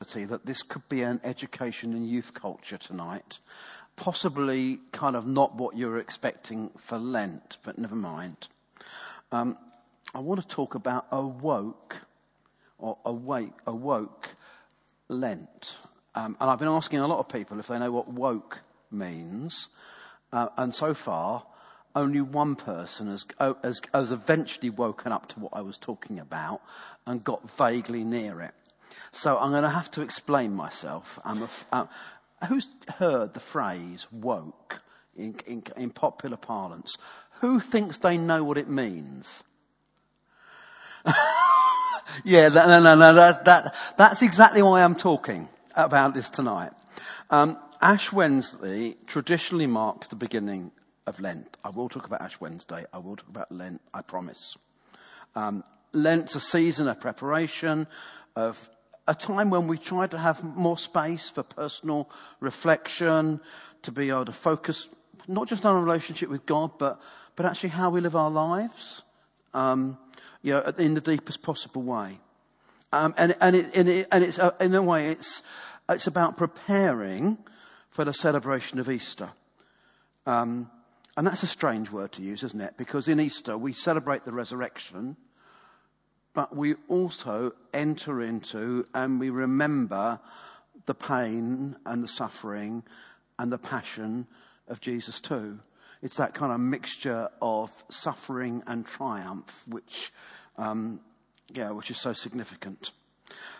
that this could be an education and youth culture tonight. Possibly kind of not what you're expecting for Lent, but never mind. Um, I want to talk about awoke or awake, awoke Lent. Um, and I've been asking a lot of people if they know what woke means. Uh, and so far, only one person has, has, has eventually woken up to what I was talking about and got vaguely near it. So I'm going to have to explain myself. Uh, who's heard the phrase woke in, in, in popular parlance? Who thinks they know what it means? yeah, that, no, no, no, that, that's exactly why I'm talking about this tonight. Um, Ash Wednesday traditionally marks the beginning of Lent. I will talk about Ash Wednesday. I will talk about Lent, I promise. Um, Lent's a season of preparation, of a time when we try to have more space for personal reflection, to be able to focus not just on a relationship with God, but, but actually how we live our lives, um, you know, in the deepest possible way. Um, and, and, it, and, it, and it's, uh, in a way, it's, it's about preparing for the celebration of Easter. Um, and that's a strange word to use, isn't it? Because in Easter, we celebrate the resurrection, but we also enter into and we remember the pain and the suffering and the passion of Jesus too. It's that kind of mixture of suffering and triumph, which, um, yeah, which is so significant.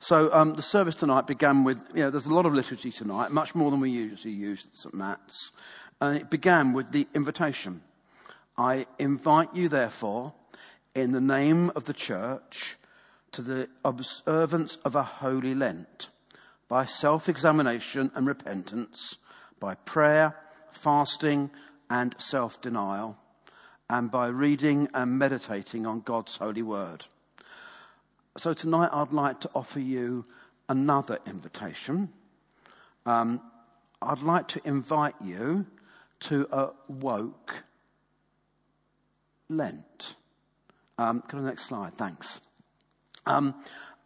So um, the service tonight began with, you know, there's a lot of liturgy tonight, much more than we usually use at St. Matt's. And it began with the invitation. I invite you, therefore, in the name of the church to the observance of a holy Lent by self-examination and repentance, by prayer, fasting and self-denial, and by reading and meditating on God's holy word. So tonight I'd like to offer you another invitation. Um, I'd like to invite you to a woke Lent. Um, go to the next slide, thanks. Um,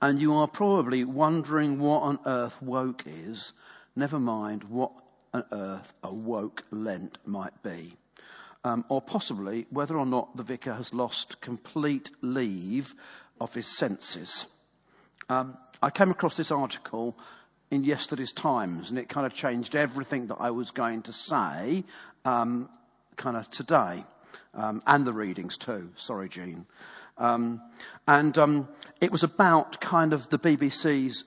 and you are probably wondering what on earth woke is, never mind what on earth a woke Lent might be. Um, or possibly whether or not the vicar has lost complete leave of his senses. Um, I came across this article in yesterday's Times, and it kind of changed everything that I was going to say, um, kind of today, um, and the readings too. Sorry, Jean. Um, and um, it was about kind of the BBC's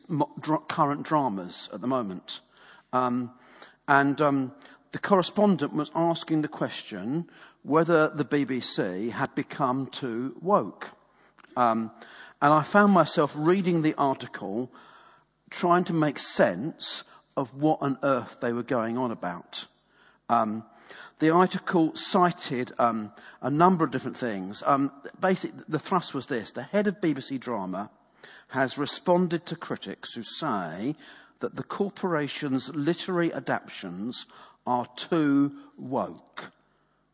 current dramas at the moment. Um, and um, the correspondent was asking the question whether the BBC had become too woke. Um, and I found myself reading the article, trying to make sense of what on earth they were going on about. Um, the article cited um, a number of different things. Um, basically, the thrust was this: the head of BBC Drama has responded to critics who say that the corporation's literary adaptations are too woke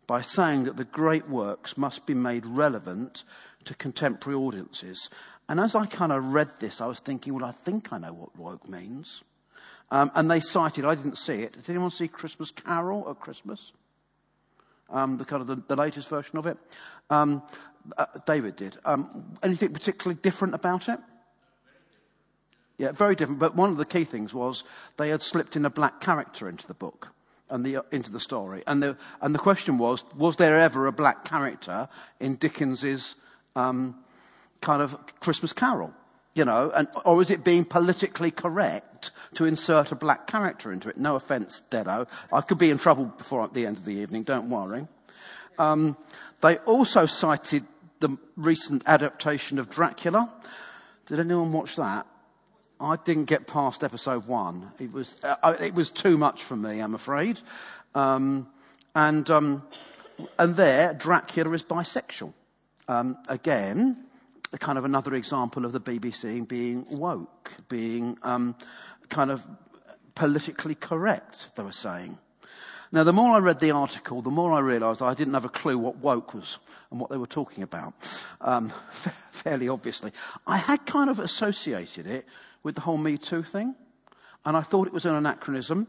by saying that the great works must be made relevant to contemporary audiences. And as I kind of read this, I was thinking, well, I think I know what woke means. Um, and they cited, I didn't see it. Did anyone see Christmas Carol at Christmas? Um, the kind of the, the, latest version of it. Um, uh, David did. Um, anything particularly different about it? Yeah, very different. But one of the key things was they had slipped in a black character into the book and the, uh, into the story. And the, and the question was, was there ever a black character in Dickens's um, kind of Christmas Carol? You know, and, or is it being politically correct to insert a black character into it? No offense, Dedo. I could be in trouble before the end of the evening, don't worry. Um, they also cited the recent adaptation of Dracula. Did anyone watch that? I didn't get past episode one. It was, uh, it was too much for me, I'm afraid. Um, and, um, and there, Dracula is bisexual. Um, again, kind of another example of the BBC being woke, being um, kind of politically correct, they were saying. Now, the more I read the article, the more I realised I didn't have a clue what woke was and what they were talking about, um, fairly obviously. I had kind of associated it with the whole Me Too thing. And I thought it was an anachronism.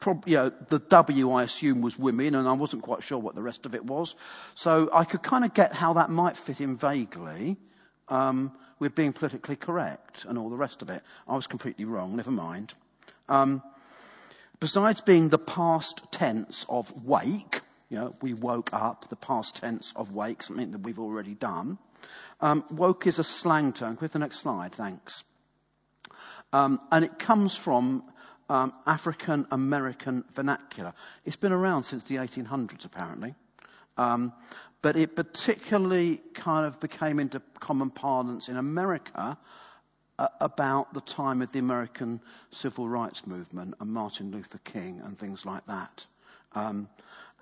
Probably, you know, the W I assume was women and I wasn't quite sure what the rest of it was. So I could kind of get how that might fit in vaguely, um, with being politically correct and all the rest of it. I was completely wrong, never mind. Um, besides being the past tense of wake, you know, we woke up, the past tense of wake, something that we've already done. Um, woke is a slang term. With the next slide, thanks. Um, and it comes from um, African American vernacular. It's been around since the 1800s, apparently. Um, but it particularly kind of became into common parlance in America uh, about the time of the American Civil Rights Movement and Martin Luther King and things like that. Um,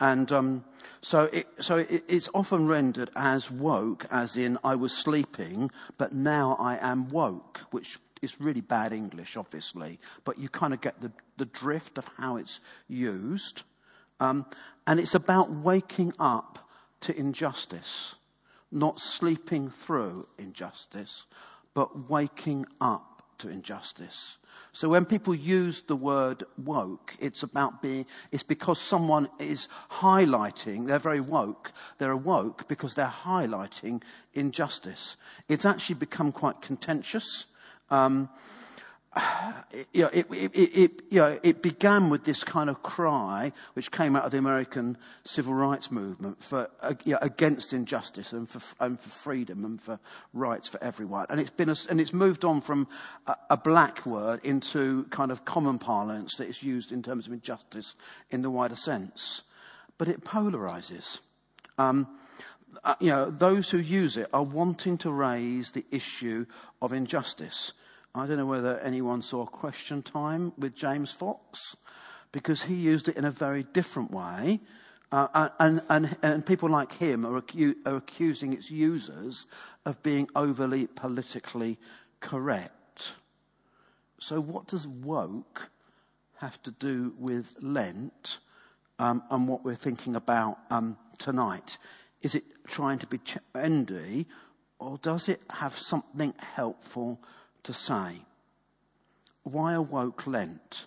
and um, so, it, so it, it's often rendered as woke, as in I was sleeping, but now I am woke, which is really bad English, obviously, but you kind of get the, the drift of how it's used. Um, and it's about waking up to injustice, not sleeping through injustice, but waking up to injustice. So when people use the word woke, it's about being, it's because someone is highlighting, they're very woke, they're woke because they're highlighting injustice. It's actually become quite contentious. Um, you know, it, it, it, you know, it began with this kind of cry which came out of the American civil rights movement for, uh, you know, against injustice and for, and for freedom and for rights for everyone. And it's been a, and it's moved on from a, a black word into kind of common parlance that is used in terms of injustice in the wider sense. But it polarizes. Um, uh, you know, those who use it are wanting to raise the issue of injustice. I don't know whether anyone saw Question Time with James Fox, because he used it in a very different way. Uh, and, and, and people like him are, acu- are accusing its users of being overly politically correct. So, what does woke have to do with Lent um, and what we're thinking about um, tonight? Is it trying to be trendy, or does it have something helpful to say? Why awoke Lent?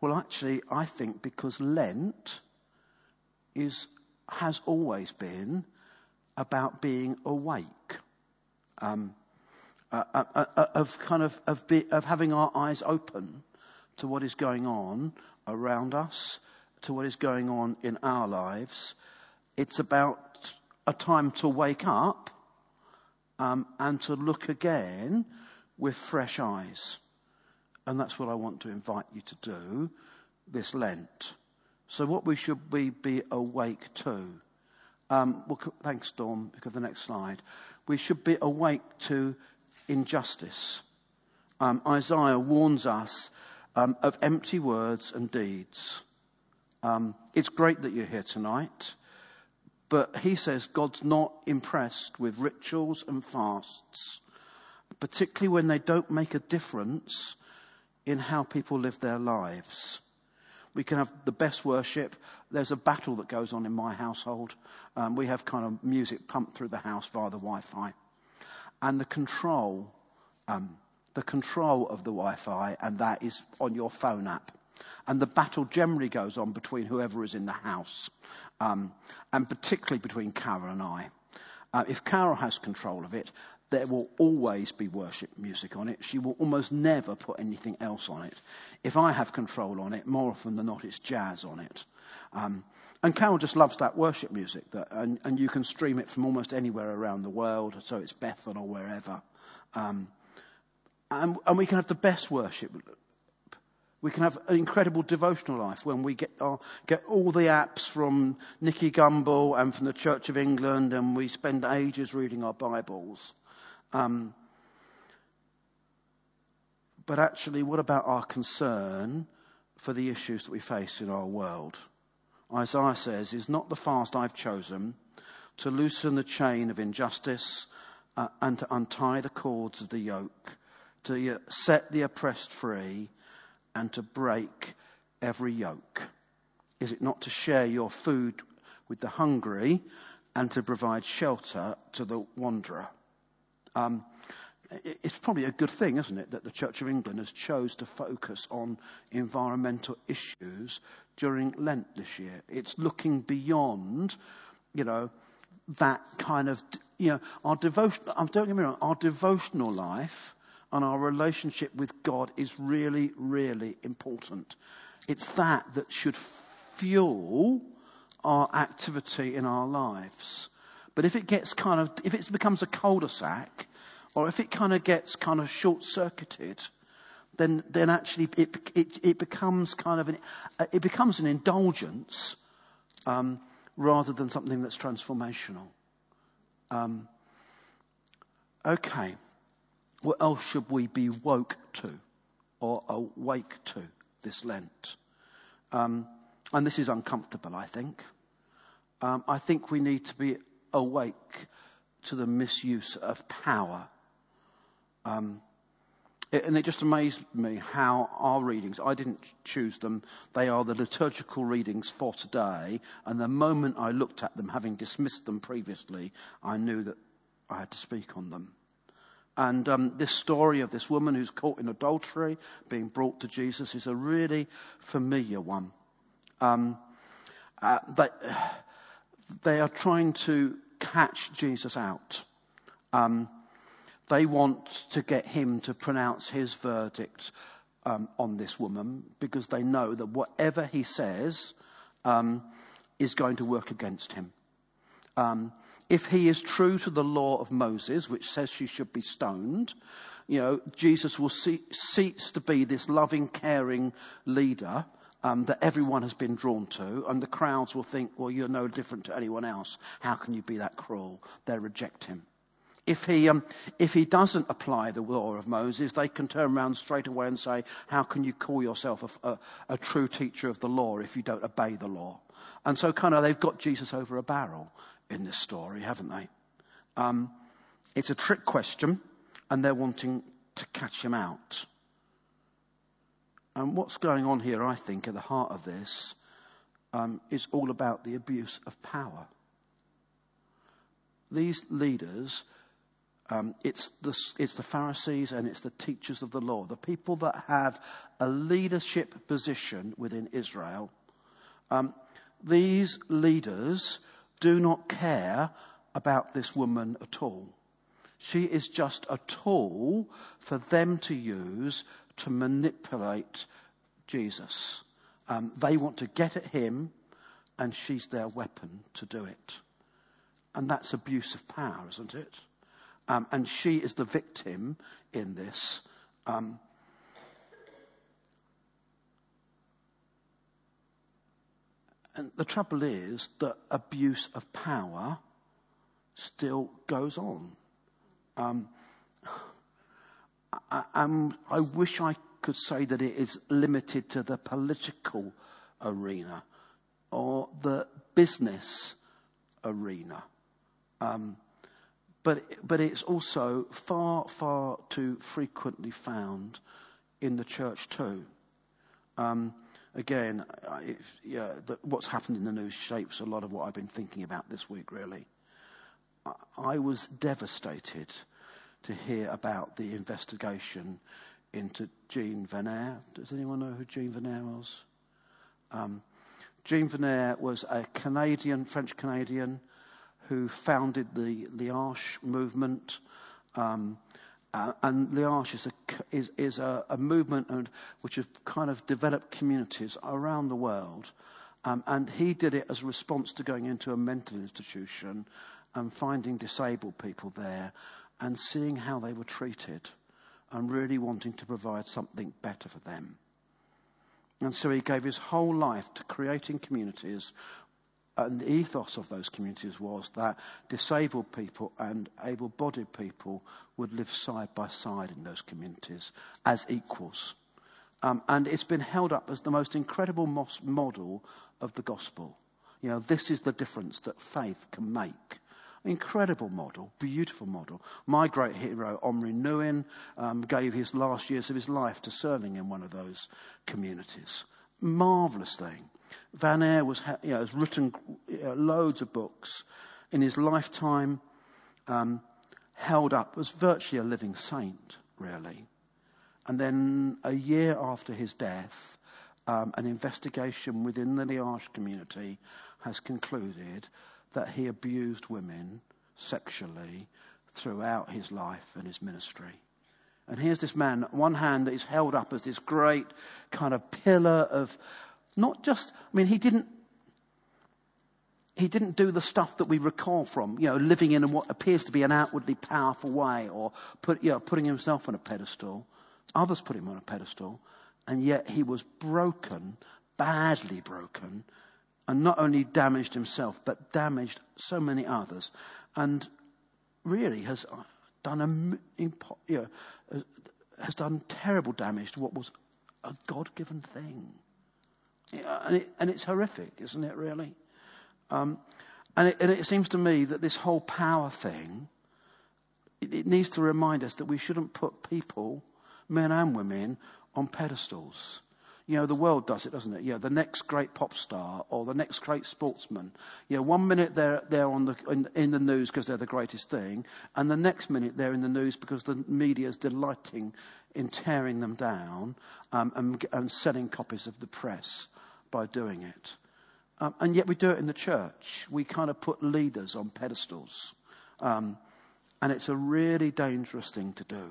Well, actually, I think because Lent is, has always been about being awake. Um, uh, uh, uh, uh of kind of, of, be, of having our eyes open to what is going on around us, to what is going on in our lives. It's about a time to wake up um, and to look again with fresh eyes. And that's what I want to invite you to do this Lent. So what we should we be awake to? Um, well, thanks, Dawn. Look at the next slide. We should be awake to injustice. Um, Isaiah warns us um, of empty words and deeds. Um, it's great that you're here tonight. But he says God's not impressed with rituals and fasts, particularly when they don't make a difference in how people live their lives. We can have the best worship. There's a battle that goes on in my household. Um, we have kind of music pumped through the house via the Wi-Fi, and the control, um, the control of the Wi-Fi, and that is on your phone app. And the battle generally goes on between whoever is in the house, um, and particularly between Carol and I. Uh, if Carol has control of it, there will always be worship music on it. She will almost never put anything else on it. If I have control on it, more often than not, it's jazz on it. Um, and Carol just loves that worship music, that, and, and, you can stream it from almost anywhere around the world, so it's Bethel or wherever. Um, and, and, we can have the best worship we can have an incredible devotional life when we get, our, get all the apps from Nicky Gumbel and from the Church of England and we spend ages reading our Bibles. Um, but actually, what about our concern for the issues that we face in our world? Isaiah says, is not the fast I've chosen to loosen the chain of injustice uh, and to untie the cords of the yoke, to set the oppressed free and to break every yoke? Is it not to share your food with the hungry and to provide shelter to the wanderer? Um, it's probably a good thing, isn't it, that the Church of England has chose to focus on environmental issues during Lent this year. It's looking beyond, you know, that kind of, you know, our devotion, don't get me wrong, our devotional life and our relationship with God is really, really important. It's that that should fuel our activity in our lives. But if it gets kind of, if it becomes a cul-de-sac, or if it kind of gets kind of short-circuited, then, then actually it, it, it becomes kind of an, it becomes an indulgence, um, rather than something that's transformational. Um, okay. What else should we be woke to or awake to this Lent? Um, and this is uncomfortable, I think. Um, I think we need to be awake to the misuse of power. Um, and it just amazed me how our readings, I didn't choose them, they are the liturgical readings for today. And the moment I looked at them, having dismissed them previously, I knew that I had to speak on them. And um, this story of this woman who's caught in adultery, being brought to Jesus, is a really familiar one. Um, uh, they, they are trying to catch Jesus out. Um, they want to get him to pronounce his verdict um, on this woman because they know that whatever he says um, is going to work against him. Um, if he is true to the law of Moses, which says she should be stoned, you know, Jesus will see, cease to be this loving, caring leader um, that everyone has been drawn to, and the crowds will think, well, you're no different to anyone else. How can you be that cruel? They reject him. If he, um, if he doesn't apply the law of Moses, they can turn around straight away and say, how can you call yourself a, a, a true teacher of the law if you don't obey the law? And so kind of they've got Jesus over a barrel in this story, haven't they? Um, it's a trick question, and they're wanting to catch him out. And what's going on here, I think, at the heart of this, um, is all about the abuse of power. These leaders, um, it's, the, it's the Pharisees and it's the teachers of the law, the people that have a leadership position within Israel. Um, these leaders do not care about this woman at all. She is just a tool for them to use to manipulate Jesus. Um, they want to get at him, and she's their weapon to do it. And that's abuse of power, isn't it? Um, and she is the victim in this. Um, And the trouble is that abuse of power still goes on. Um, I, I wish I could say that it is limited to the political arena or the business arena. Um, but, but it's also far, far too frequently found in the church too. Um, again, yeah, the, what's happened in the news shapes a lot of what I've been thinking about this week, really. I, I was devastated to hear about the investigation into Jean Vanier. Does anyone know who Jean Vanier was? Um, Jean Vanier was a Canadian, French Canadian, who founded the L'Arche movement. Um, uh, and L'Arche is a, is, is a, a movement and, which has kind of developed communities around the world. Um, and he did it as a response to going into a mental institution and finding disabled people there and seeing how they were treated and really wanting to provide something better for them. And so he gave his whole life to creating communities and the ethos of those communities was that disabled people and able bodied people would live side by side in those communities as equals. Um, and it's been held up as the most incredible model of the gospel. You know, this is the difference that faith can make. Incredible model, beautiful model. My great hero, Henri Nouwen, um, gave his last years of his life to serving in one of those communities. Marvelous thing. Vanier was, you know, has written loads of books in his lifetime. Um, held up as virtually a living saint, really. And then a year after his death, um, an investigation within the L'Arche community has concluded that he abused women sexually throughout his life and his ministry. And here's this man, one hand that is held up as this great kind of pillar of not just, I mean, he didn't, he didn't do the stuff that we recall from, you know, living in what appears to be an outwardly powerful way or put, you know, putting himself on a pedestal. Others put him on a pedestal. And yet he was broken, badly broken, and not only damaged himself, but damaged so many others. And really has done a, you know, has done terrible damage to what was a God given thing. And, it, and, it's horrific, isn't it, really? Um, and, it, and, it, seems to me that this whole power thing, it, it needs to remind us that we shouldn't put people, men and women, on pedestals. You know, the world does it, doesn't it? Know, the next great pop star or the next great sportsman. Know, one minute they're, they're on the, in, in the news because they're the greatest thing, and the next minute they're in the news because the media is delighting in tearing them down um, and, and selling copies of the press by doing it. Um, and yet we do it in the church. We kind of put leaders on pedestals. Um, and it's a really dangerous thing to do.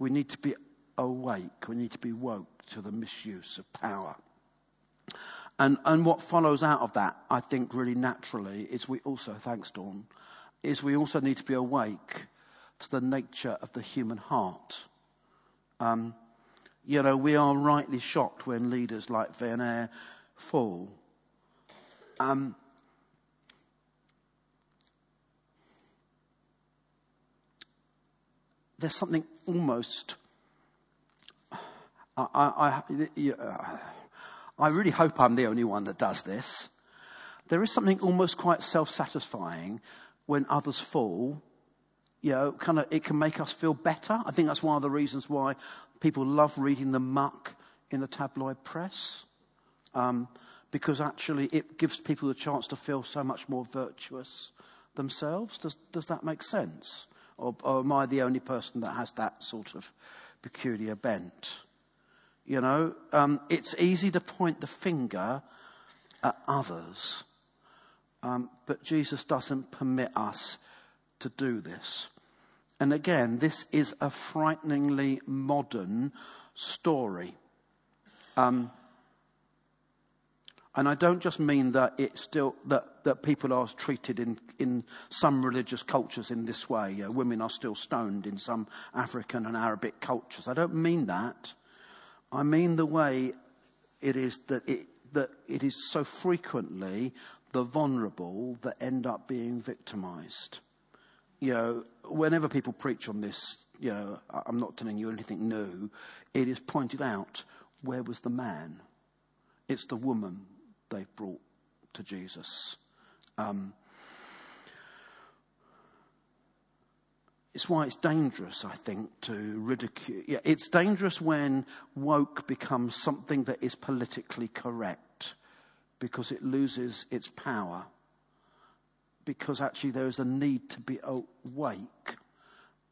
We need to be awake. We need to be woke to the misuse of power. And, and what follows out of that, I think really naturally, is we also, thanks Dawn, is we also need to be awake to the nature of the human heart. Um, you know, we are rightly shocked when leaders like Vanier fall. Um, there's something almost I, I, I really hope I'm the only one that does this. There is something almost quite self-satisfying when others fall. You know, kind of, it can make us feel better. I think that's one of the reasons why people love reading the muck in the tabloid press. Um, because actually it gives people the chance to feel so much more virtuous themselves. Does, does that make sense? Or, or am I the only person that has that sort of peculiar bent? You know, um, it's easy to point the finger at others, um, but Jesus doesn't permit us to do this. And again, this is a frighteningly modern story. Um, and I don't just mean that it's still that, that people are treated in, in some religious cultures in this way. You know, women are still stoned in some African and Arabic cultures. I don't mean that. I mean the way it is that it, that it is so frequently the vulnerable that end up being victimized. You know, whenever people preach on this, you know, I'm not telling you anything new, it is pointed out where was the man? It's the woman they've brought to Jesus. Um, It's why it's dangerous, I think, to ridicule. Yeah, it's dangerous when woke becomes something that is politically correct because it loses its power. Because actually there is a need to be awake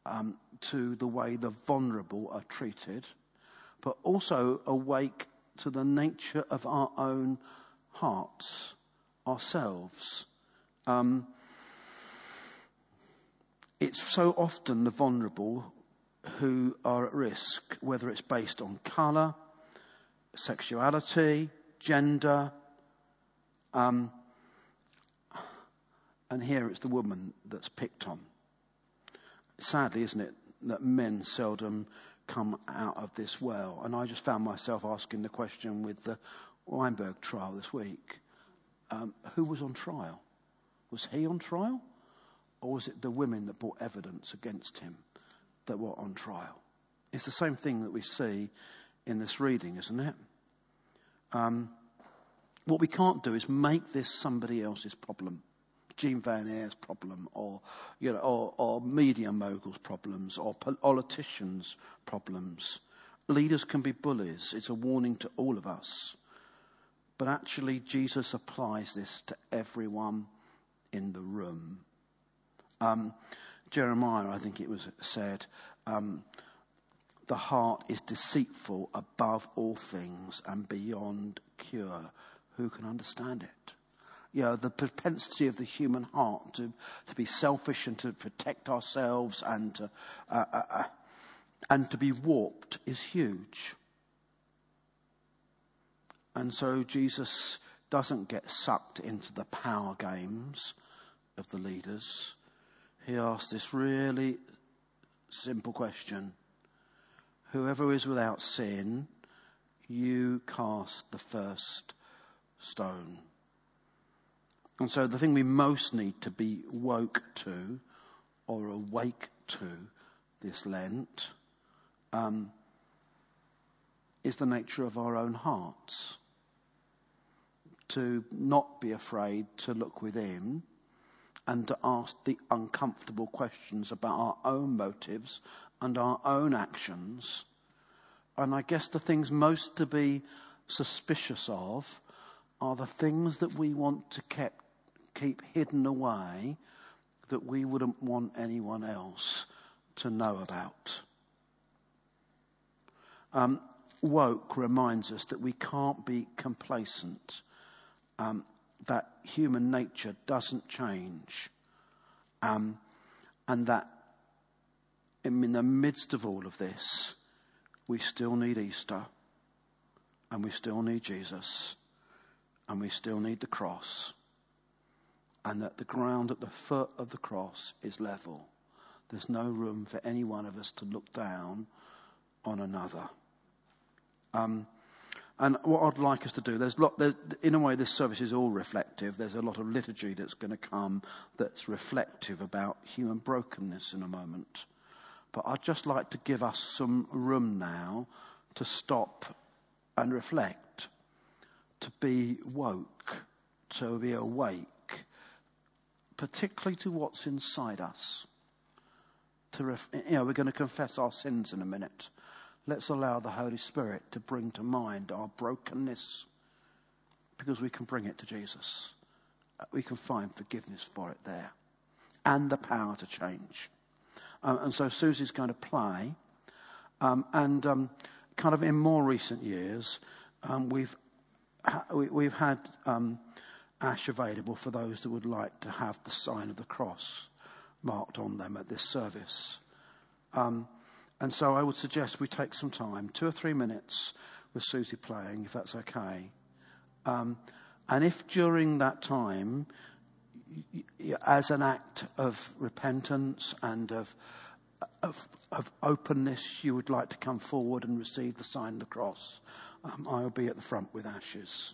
um, to the way the vulnerable are treated, but also awake to the nature of our own hearts, ourselves. Um, it's so often the vulnerable who are at risk, whether it's based on colour, sexuality, gender. Um, and here it's the woman that's picked on. Sadly, isn't it, that men seldom come out of this well. And I just found myself asking the question with the Weinstein trial this week um, who was on trial? Was he on trial? Or was it the women that brought evidence against him that were on trial? It's the same thing that we see in this reading, isn't it? Um, what we can't do is make this somebody else's problem. Jean Vanier's problem, or, you know, or, or media moguls' problems, or politicians' problems. Leaders can be bullies. It's a warning to all of us. But actually, Jesus applies this to everyone in the room. Um, Jeremiah, I think it was said, um, the heart is deceitful above all things and beyond cure. Who can understand it? You know, the propensity of the human heart to, to be selfish and to protect ourselves and to, uh, uh, uh, and to be warped is huge. And so Jesus doesn't get sucked into the power games of the leaders. He asked this really simple question Whoever is without sin, you cast the first stone. And so the thing we most need to be woke to or awake to this Lent um, is the nature of our own hearts. To not be afraid to look within and to ask the uncomfortable questions about our own motives and our own actions. And I guess the things most to be suspicious of are the things that we want to keep, keep hidden away that we wouldn't want anyone else to know about. Um, woke reminds us that we can't be complacent, um, that human nature doesn't change, um, and that in the midst of all of this, we still need Easter, and we still need Jesus, and we still need the cross, and that the ground at the foot of the cross is level. There's no room for any one of us to look down on another. Um, and what I'd like us to do, there's lot, there, in a way, this service is all reflective. There's a lot of liturgy that's going to come that's reflective about human brokenness in a moment. But I'd just like to give us some room now to stop and reflect, to be woke, to be awake, particularly to what's inside us. To ref- you know, we're going to confess our sins in a minute. Let's allow the Holy Spirit to bring to mind our brokenness because we can bring it to Jesus. We can find forgiveness for it there and the power to change. Um, and so Susie's going to play. Um, and um, kind of in more recent years, um, we've, ha- we, have had um, ash available for those that would like to have the sign of the cross marked on them at this service. Um, and so I would suggest we take some time, two or three minutes with Susie playing, if that's okay. and if during that time as an act of repentance and of, of, of, openness, you would like to come forward and receive the sign of the cross, um, I will be at the front with ashes.